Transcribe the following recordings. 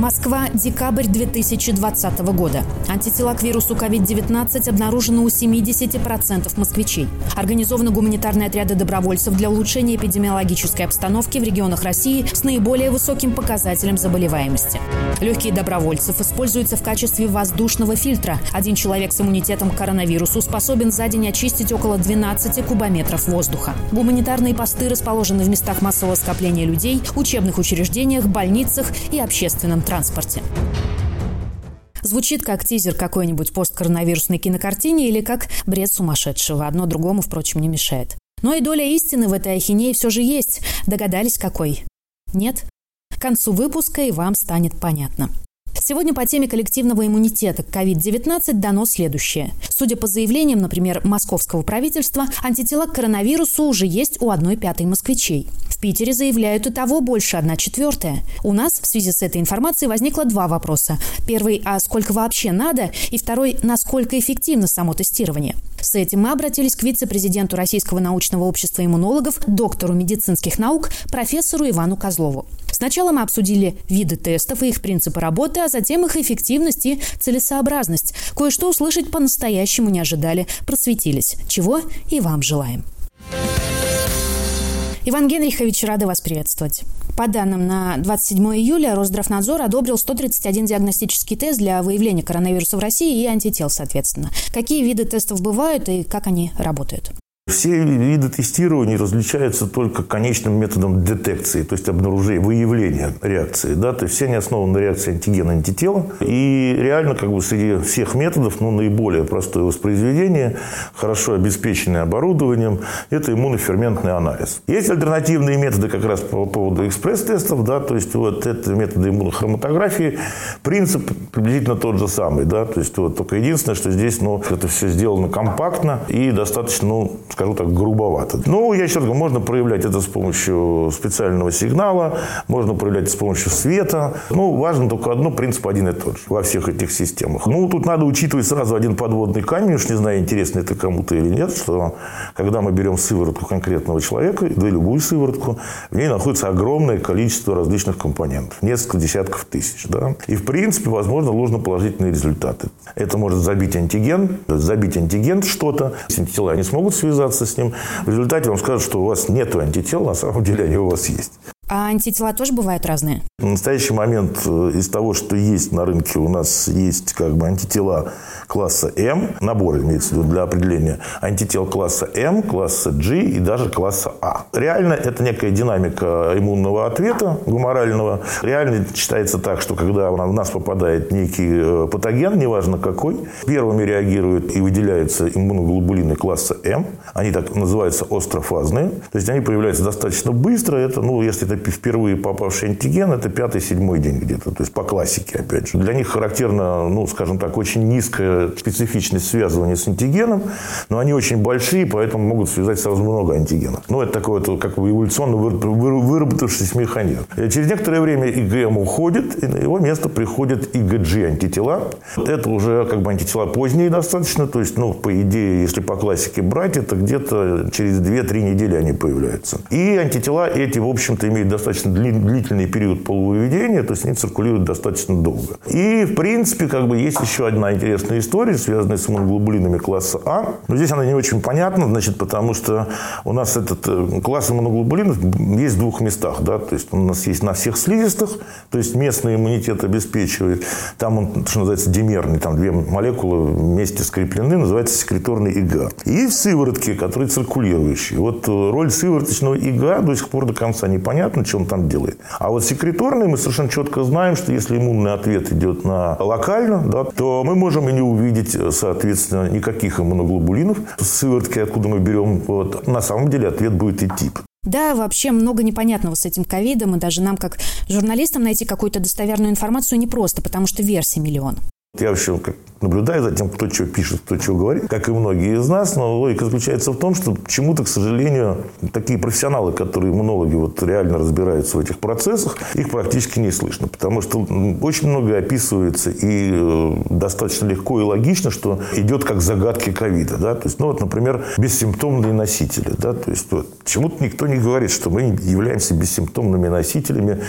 Москва, декабрь 2020 года. Антитела к вирусу COVID-19 обнаружены у 70% москвичей. Организованы гуманитарные отряды добровольцев для улучшения эпидемиологической обстановки в регионах России с наиболее высоким показателем заболеваемости. Легкие добровольцев используются в качестве воздушного фильтра. Один человек с иммунитетом к коронавирусу способен за день очистить около 12 кубометров воздуха. Гуманитарные посты расположены в местах массового скопления людей, учебных учреждениях, больницах и общественном транспорте. Звучит как тизер какой-нибудь посткоронавирусной кинокартине или как бред сумасшедшего. Одно другому, впрочем, не мешает. Но и доля истины в этой ахинее все же есть. Догадались, какой? Нет? К концу выпуска и вам станет понятно. Сегодня по теме коллективного иммунитета к COVID-19 дано следующее. Судя по заявлениям, например, московского правительства, антитела к коронавирусу уже есть у одной пятой москвичей. Питере заявляют и того больше, одна четвертая. У нас в связи с этой информацией возникло два вопроса. Первый – а сколько вообще надо? И второй – насколько эффективно само тестирование? С этим мы обратились к вице-президенту Российского научного общества иммунологов, доктору медицинских наук, профессору Ивану Козлову. Сначала мы обсудили виды тестов и их принципы работы, а затем их эффективность и целесообразность. Кое-что услышать по-настоящему не ожидали, просветились. Чего и вам желаем. Иван Генрихович, рада вас приветствовать. По данным на 27 июля Росздравнадзор одобрил 131 диагностический тест для выявления коронавируса в России и антител, соответственно. Какие виды тестов бывают и как они работают? Все виды тестирования различаются только конечным методом детекции, то есть обнаружения, выявления реакции. Да? То есть все они основаны на реакции антигена-антитела. И реально как бы среди всех методов ну, наиболее простое воспроизведение, хорошо обеспеченное оборудованием, это иммуноферментный анализ. Есть альтернативные методы как раз по поводу экспресс-тестов, да, то есть вот это методы иммунохроматографии. Принцип приблизительно тот же самый, да, то есть вот только единственное, что здесь, ну, это все сделано компактно и достаточно, ну, скажу так, грубовато. Ну, я еще раз говорю, можно проявлять это с помощью специального сигнала, можно проявлять это с помощью света. Ну, важно только одно, принцип один и тот же во всех этих системах. Ну, тут надо учитывать сразу один подводный камень, уж не знаю, интересно это кому-то или нет, что когда мы берем сыворотку конкретного человека, да и любую сыворотку, в ней находится огромное количество различных компонентов, несколько десятков тысяч. Да? И, в принципе, возможно, ложноположительные результаты. Это может забить антиген, забить антиген что-то, антитела не смогут связаться, связаться с ним. В результате вам скажут, что у вас нет антител, на самом деле они у вас есть. А антитела тоже бывают разные? В настоящий момент э, из того, что есть на рынке, у нас есть как бы антитела класса М, набор имеется в виду для определения антител класса М, класса G и даже класса А. Реально это некая динамика иммунного ответа гуморального. Реально считается так, что когда в нас попадает некий э, патоген, неважно какой, первыми реагируют и выделяются иммуноглобулины класса М. Они так называются острофазные. То есть они появляются достаточно быстро. Это, ну, если это впервые попавший антиген, это пятый-седьмой день где-то. То есть по классике, опять же. Для них характерно, ну, скажем так, очень низкая специфичность связывания с антигеном, но они очень большие, поэтому могут связать сразу много антигенов. Ну, это такой вот, как бы эволюционно выработавшийся механизм. Через некоторое время ИГМ уходит, и на его место приходят ИГГ антитела. Это уже как бы антитела поздние достаточно, то есть, ну, по идее, если по классике брать, это где-то через 2-3 недели они появляются. И антитела эти, в общем-то, имеют достаточно длительный период полувыведения, то есть они циркулируют достаточно долго. И, в принципе, как бы есть еще одна интересная история, связанная с иммуноглобулинами класса А. Но здесь она не очень понятна, значит, потому что у нас этот э, класс иммуноглобулинов есть в двух местах. Да? То есть у нас есть на всех слизистых, то есть местный иммунитет обеспечивает. Там он, что называется, димерный, там две молекулы вместе скреплены, называется секреторный ИГА. И есть сыворотки, которые циркулирующие. Вот э, роль сывороточного ИГА до сих пор до конца непонятна непонятно, что он там делает. А вот секреторный мы совершенно четко знаем, что если иммунный ответ идет на локально, да, то мы можем и не увидеть, соответственно, никаких иммуноглобулинов сыворотки, откуда мы берем. Вот. На самом деле ответ будет идти. Да, вообще много непонятного с этим ковидом, и даже нам, как журналистам, найти какую-то достоверную информацию непросто, потому что версий миллион. Я вообще как наблюдаю за тем, кто что пишет, кто что говорит, как и многие из нас, но логика заключается в том, что почему-то, к сожалению, такие профессионалы, которые иммунологи вот реально разбираются в этих процессах, их практически не слышно, потому что очень много описывается и э, достаточно легко и логично, что идет как загадки ковида, да, то есть, ну вот, например, бессимптомные носители, да, то есть вот, почему-то никто не говорит, что мы являемся бессимптомными носителями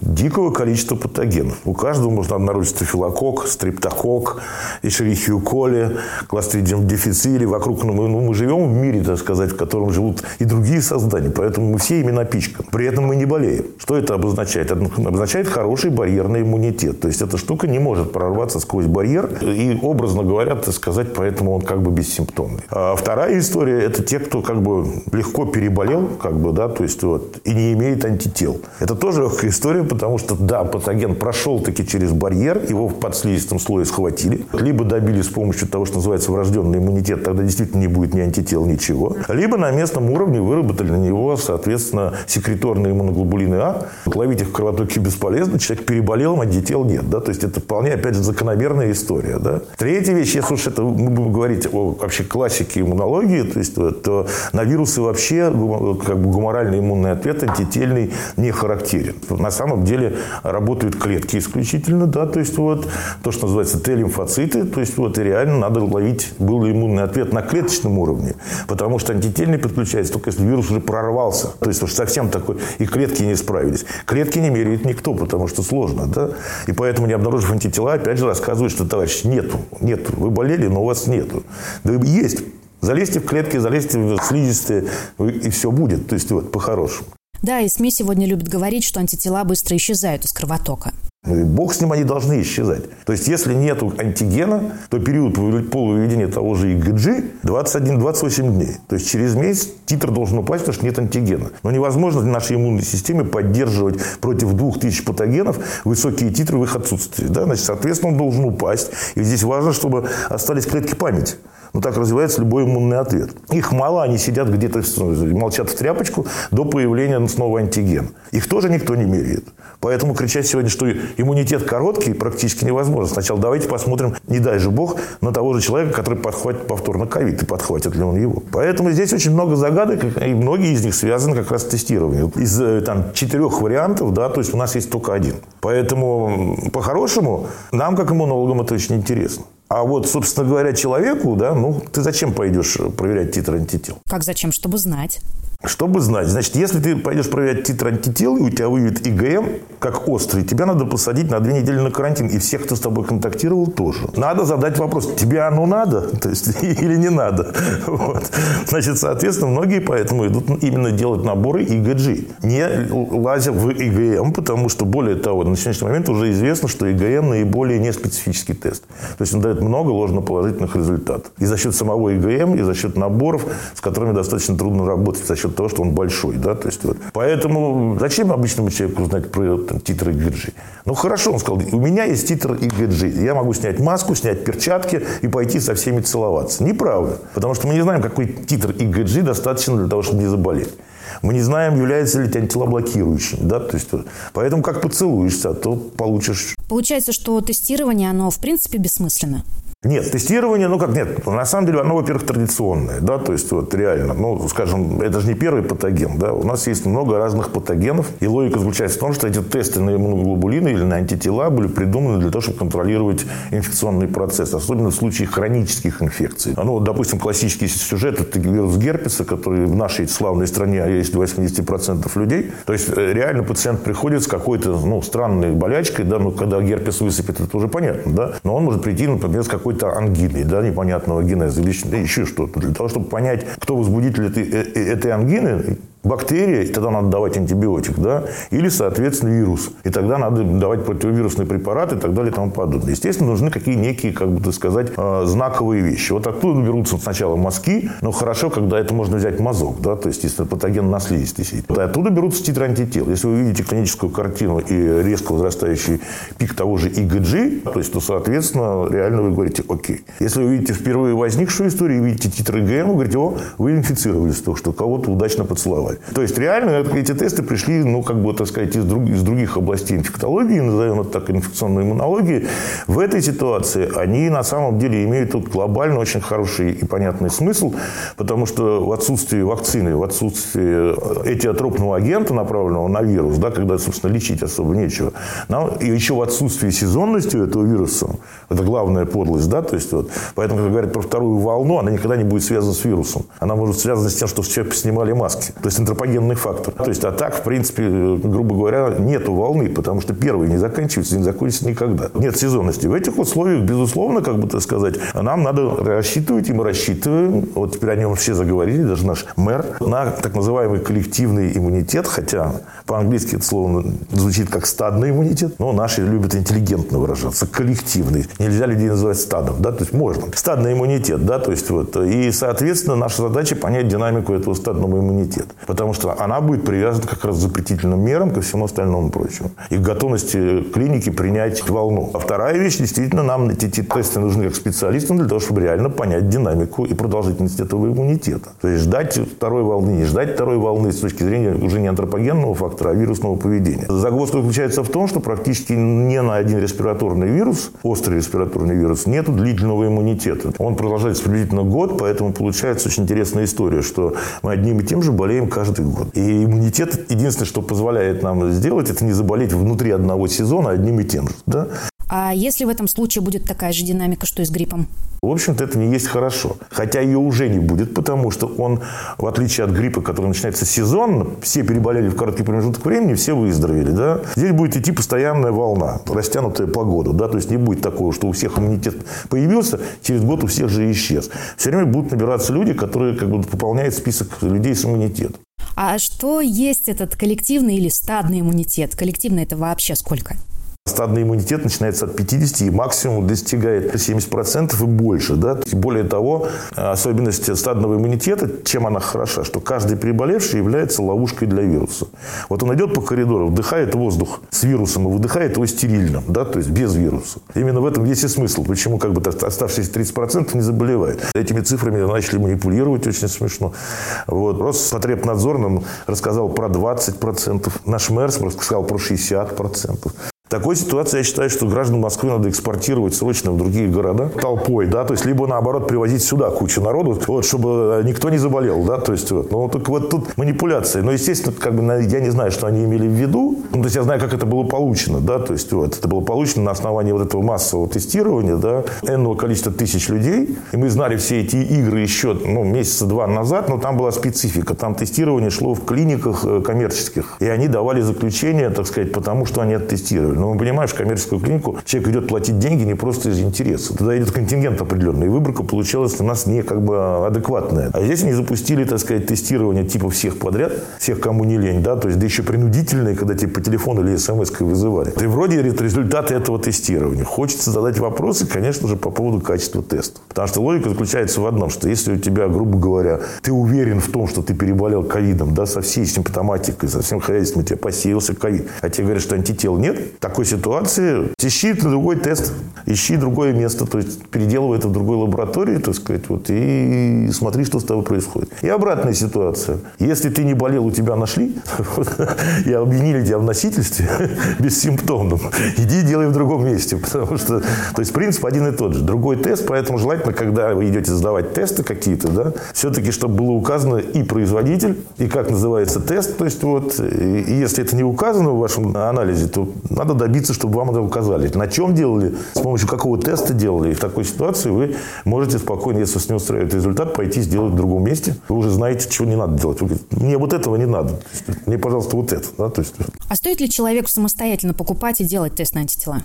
дикого количества патогенов. У каждого можно обнаружить стафилокок, стрептокок, эшерихию коли, кластридиум дефицили. Вокруг ну, мы, ну, мы живем в мире, так сказать, в котором живут и другие создания, поэтому мы все ими напичканы. При этом мы не болеем. Что это обозначает? Это обозначает хороший барьерный иммунитет. То есть эта штука не может прорваться сквозь барьер и, образно говоря, так сказать, поэтому он как бы бессимптомный. А вторая история – это те, кто как бы легко переболел, как бы, да, то есть вот, и не имеет антител. Это тоже легкая история, потому что, да, патоген прошел таки через барьер, его в подслизистом слое схватили, либо добили с помощью того, что называется врожденный иммунитет, тогда действительно не будет ни антител, ничего, либо на местном уровне выработали на него, соответственно, секреторные иммуноглобулины А. Ловить их в кровотоке бесполезно, человек переболел, антител нет, да, то есть это вполне, опять же, закономерная история, да. Третья вещь, если уж это мы будем говорить о вообще классике иммунологии, то есть то на вирусы вообще как бы гуморальный иммунный ответ антительный не характерен. На самом деле работают клетки исключительно, да, то есть вот то, что называется Т-лимфоциты, то есть вот и реально надо ловить был иммунный ответ на клеточном уровне, потому что антительный подключается только если вирус уже прорвался, то есть уж совсем такой, и клетки не справились. Клетки не меряет никто, потому что сложно, да, и поэтому не обнаружив антитела, опять же рассказывают, что, товарищ, нету, нету, вы болели, но у вас нету. Да есть, Залезьте в клетки, залезьте в слизистые, и все будет. То есть вот по-хорошему. Да, и СМИ сегодня любят говорить, что антитела быстро исчезают из кровотока. Ну бог с ним, они должны исчезать. То есть, если нет антигена, то период полувыведения того же ИГГ 21-28 дней. То есть, через месяц титр должен упасть, потому что нет антигена. Но невозможно в нашей иммунной системе поддерживать против 2000 патогенов высокие титры в их отсутствии. Да? Значит, соответственно, он должен упасть. И здесь важно, чтобы остались клетки памяти. Ну, так развивается любой иммунный ответ. Их мало, они сидят где-то, молчат в тряпочку до появления снова антигена. Их тоже никто не меряет. Поэтому кричать сегодня, что иммунитет короткий, практически невозможно. Сначала давайте посмотрим, не дай же бог, на того же человека, который подхватит повторно ковид, и подхватит ли он его. Поэтому здесь очень много загадок, и многие из них связаны как раз с тестированием. Из э, там, четырех вариантов, да, то есть у нас есть только один. Поэтому, по-хорошему, нам, как иммунологам, это очень интересно. А вот, собственно говоря, человеку, да, ну, ты зачем пойдешь проверять титр антител? Как зачем? Чтобы знать. Чтобы знать. Значит, если ты пойдешь проверять титр антител, и у тебя выявит ИГМ, как острый, тебя надо посадить на две недели на карантин. И всех, кто с тобой контактировал, тоже. Надо задать вопрос, тебе оно надо? То есть, или не надо? Вот. Значит, соответственно, многие поэтому идут именно делать наборы ИГГ, не лазя в ИГМ, потому что, более того, на сегодняшний момент уже известно, что ИГМ наиболее неспецифический тест. То есть, он дает много ложноположительных результатов. И за счет самого ИГМ, и за счет наборов, с которыми достаточно трудно работать, за счет того, что он большой. Да? То есть, вот. Поэтому зачем обычному человеку знать про там, титры ИГГ? Ну, хорошо, он сказал, у меня есть титр ИГГ. Я могу снять маску, снять перчатки и пойти со всеми целоваться. Неправда. Потому что мы не знаем, какой титр ИГГ достаточно для того, чтобы не заболеть. Мы не знаем, является ли антитела блокирующим. Да? То есть, поэтому как поцелуешься, то получишь... Получается, что тестирование, оно в принципе бессмысленно? Нет, тестирование, ну как нет, на самом деле оно, во-первых, традиционное, да, то есть вот реально, ну, скажем, это же не первый патоген, да, у нас есть много разных патогенов, и логика заключается в том, что эти тесты на иммуноглобулины или на антитела были придуманы для того, чтобы контролировать инфекционный процесс, особенно в случае хронических инфекций. Ну, допустим, классический сюжет – это вирус герпеса, который в нашей славной стране есть у 80% людей, то есть э, реально пациент приходит с какой-то, ну, странной болячкой, да, ну, когда герпес высыпет, это уже понятно, да, но он может прийти, например, с какой-то какой-то ангиной, да, непонятного генеза или еще что-то. Для того, чтобы понять, кто возбудитель этой, э, э, этой ангины, бактерия, и тогда надо давать антибиотик, да, или, соответственно, вирус. И тогда надо давать противовирусные препараты и так далее и тому подобное. Естественно, нужны какие некие, как бы сказать, э, знаковые вещи. Вот оттуда берутся сначала мазки, но хорошо, когда это можно взять мазок, да, то есть, если патоген на слизистой сидит. Оттуда берутся титры антител. Если вы видите клиническую картину и резко возрастающий пик того же ИГГ, то есть, то, соответственно, реально вы говорите, окей. Если вы видите впервые возникшую историю и видите титры ИГМ, вы говорите, о, вы инфицировались, то, что кого-то удачно поцеловали. То есть реально эти тесты пришли, ну, как бы, так сказать, из, друг, из других областей инфектологии, назовем это так, инфекционной иммунологии. В этой ситуации они на самом деле имеют тут глобально очень хороший и понятный смысл, потому что в отсутствии вакцины, в отсутствии этиотропного агента, направленного на вирус, да, когда, собственно, лечить особо нечего, нам, и еще в отсутствии сезонности этого вируса, это главная подлость, да, то есть вот, поэтому, когда говорят про вторую волну, она никогда не будет связана с вирусом. Она может связана с тем, что все снимали маски. То есть есть антропогенный фактор. То есть, а так, в принципе, грубо говоря, нету волны, потому что первый не заканчивается, не закончится никогда. Нет сезонности. В этих условиях, безусловно, как бы так сказать, нам надо рассчитывать, и мы рассчитываем, вот теперь о нем все заговорили, даже наш мэр, на так называемый коллективный иммунитет, хотя по-английски это слово звучит как стадный иммунитет, но наши любят интеллигентно выражаться, коллективный. Нельзя людей называть стадом, да, то есть можно. Стадный иммунитет, да, то есть вот. И, соответственно, наша задача понять динамику этого стадного иммунитета, потому что она будет привязана как раз к запретительным мерам, ко всему остальному прочему. И к готовности клиники принять волну. А вторая вещь, действительно, нам эти тесты нужны как специалистам для того, чтобы реально понять динамику и продолжительность этого иммунитета. То есть ждать второй волны, не ждать второй волны с точки зрения уже не антропогенного фактора, а вирусного поведения. Загвоздка заключается в том, что практически не на один респираторный вирус, острый респираторный вирус, нет длительного иммунитета. Он продолжается приблизительно год, поэтому получается очень интересная история, что мы одним и тем же болеем каждый год. И иммунитет, единственное, что позволяет нам сделать, это не заболеть внутри одного сезона одним и тем же. Да? А если в этом случае будет такая же динамика, что и с гриппом? В общем-то, это не есть хорошо. Хотя ее уже не будет, потому что он, в отличие от гриппа, который начинается сезонно, все переболели в короткий промежуток времени, все выздоровели. Да? Здесь будет идти постоянная волна, растянутая по году. Да? То есть не будет такого, что у всех иммунитет появился, через год у всех же исчез. Все время будут набираться люди, которые как бы пополняют список людей с иммунитетом. А что есть этот коллективный или стадный иммунитет? Коллективный это вообще сколько? Стадный иммунитет начинается от 50 и максимум достигает 70% и больше. Да? Более того, особенность стадного иммунитета, чем она хороша, что каждый переболевший является ловушкой для вируса. Вот он идет по коридору, вдыхает воздух с вирусом и выдыхает его стерильным, да? то есть без вируса. Именно в этом весь и смысл, почему как бы оставшиеся 30% не заболевает. Этими цифрами начали манипулировать очень смешно. Вот. Роспотребнадзор нам рассказал про 20%, наш мэр рассказал про 60%. В такой ситуации я считаю, что граждан Москвы надо экспортировать срочно в другие города толпой, да, то есть либо наоборот привозить сюда кучу народу, вот, чтобы никто не заболел, да, то есть вот, ну, только вот тут манипуляции. Но, естественно, как бы я не знаю, что они имели в виду, ну, то есть я знаю, как это было получено, да, то есть вот, это было получено на основании вот этого массового тестирования, да, энного количества тысяч людей, и мы знали все эти игры еще, ну, месяца два назад, но там была специфика, там тестирование шло в клиниках э, коммерческих, и они давали заключение, так сказать, потому что они оттестировали. Но мы понимаем, что коммерческую клинику человек идет платить деньги не просто из интереса. Туда идет контингент определенный. И выборка получалась у нас не как бы адекватная. А здесь они запустили, так сказать, тестирование типа всех подряд, всех, кому не лень, да, то есть да еще принудительные, когда тебе по телефону или смс вызывали. И вроде результаты этого тестирования. Хочется задать вопросы, конечно же, по поводу качества теста. Потому что логика заключается в одном, что если у тебя, грубо говоря, ты уверен в том, что ты переболел ковидом, да, со всей симптоматикой, со всем хозяйством, у тебя посеялся ковид, а тебе говорят, что антител нет, такой ситуации ищи другой тест, ищи другое место, то есть переделывай это в другой лаборатории, так сказать, вот, и смотри, что с тобой происходит. И обратная ситуация. Если ты не болел, у тебя нашли, и обвинили тебя в носительстве бессимптомном, иди делай в другом месте, потому что, то есть принцип один и тот же. Другой тест, поэтому желательно, когда вы идете сдавать тесты какие-то, да, все-таки, чтобы было указано и производитель, и как называется тест, то есть вот, и если это не указано в вашем анализе, то надо добиться, чтобы вам это указали. На чем делали, с помощью какого теста делали. И в такой ситуации вы можете спокойно, если вас не устраивает результат, пойти сделать в другом месте. Вы уже знаете, чего не надо делать. Вы говорите, мне вот этого не надо. Мне, пожалуйста, вот это. Да? То есть... А стоит ли человеку самостоятельно покупать и делать тест на антитела?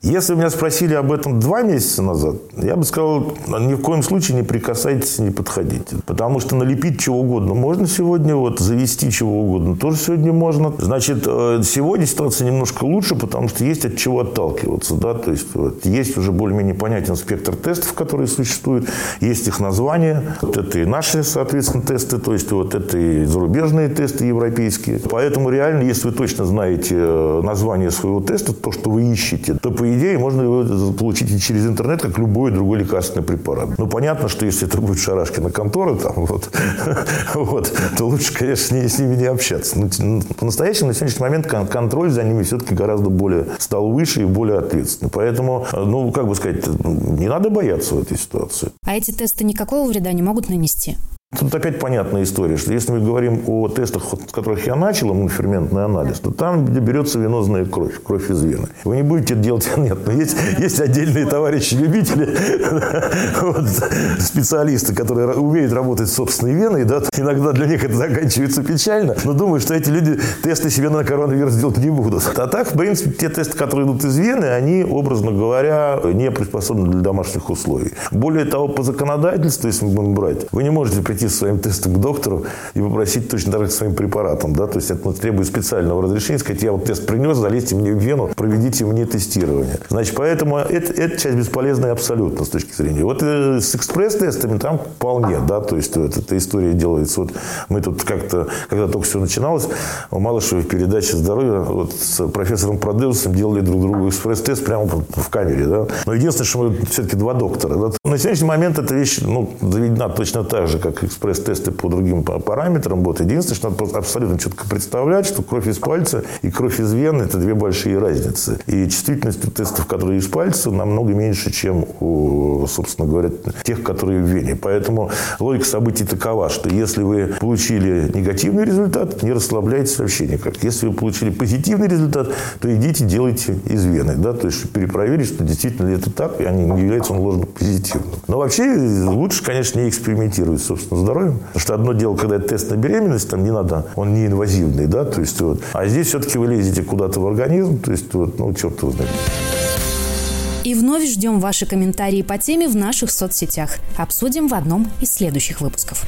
Если меня спросили об этом два месяца назад, я бы сказал, ни в коем случае не прикасайтесь, не подходите. Потому что налепить чего угодно можно сегодня, вот завести чего угодно тоже сегодня можно. Значит, э, сегодня ситуация немножко лучше, потому что есть от чего отталкиваться. Да? То есть вот, есть уже более-менее понятен спектр тестов, которые существуют, есть их названия. Вот это и наши, соответственно, тесты, то есть вот это и зарубежные тесты европейские. Поэтому реально, если вы точно знаете э, название своего теста, то, что вы ищете, то по идее, можно его получить и через интернет, как любой другой лекарственный препарат. Ну, понятно, что если это будет Шарашкина контора, там, вот, вот, то лучше, конечно, не, с ними не общаться. Но по-настоящему на сегодняшний момент контроль за ними все-таки гораздо более стал выше и более ответственный. Поэтому, ну, как бы сказать, не надо бояться в этой ситуации. А эти тесты никакого вреда не могут нанести? Тут опять понятная история, что если мы говорим о тестах, с которых я начал, иммуноферментный анализ, то там берется венозная кровь, кровь из вены. Вы не будете делать, нет, но есть, есть отдельные товарищи-любители, вот, специалисты, которые умеют работать с собственной веной, да, иногда для них это заканчивается печально, но думаю, что эти люди тесты себе на коронавирус делать не будут. А так, в принципе, те тесты, которые идут из вены, они, образно говоря, не приспособлены для домашних условий. Более того, по законодательству, если мы будем брать, вы не можете прийти с своим тестом к доктору и попросить точно так же своим препаратом. Да? То есть это требует специального разрешения, сказать, я вот тест принес, залезьте мне в вену, проведите мне тестирование. Значит, поэтому это, эта часть бесполезная абсолютно с точки зрения. Вот э, с экспресс-тестами там вполне, да, то есть вот эта история делается. Вот мы тут как-то, когда только все начиналось, у Малышева в передаче «Здоровье» вот с профессором Продеусом делали друг другу экспресс-тест прямо в камере, да. Но единственное, что мы все-таки два доктора, да. На сегодняшний момент эта вещь, ну, заведена точно так же, как экспресс-тесты по другим параметрам. Вот. Единственное, что надо абсолютно четко представлять, что кровь из пальца и кровь из вены – это две большие разницы. И чувствительность у тестов, которые из пальца, намного меньше, чем у, собственно говоря, тех, которые в вене. Поэтому логика событий такова, что если вы получили негативный результат, не расслабляйтесь вообще никак. Если вы получили позитивный результат, то идите, делайте из вены. Да? То есть перепроверить, что действительно ли это так, и они не являются он ложно позитивным. Но вообще лучше, конечно, не экспериментировать, собственно, здоровьем. Потому что одно дело, когда это тест на беременность, там не надо, он не инвазивный, да, то есть вот. А здесь все-таки вы лезете куда-то в организм, то есть вот, ну, черт его знает. И вновь ждем ваши комментарии по теме в наших соцсетях. Обсудим в одном из следующих выпусков.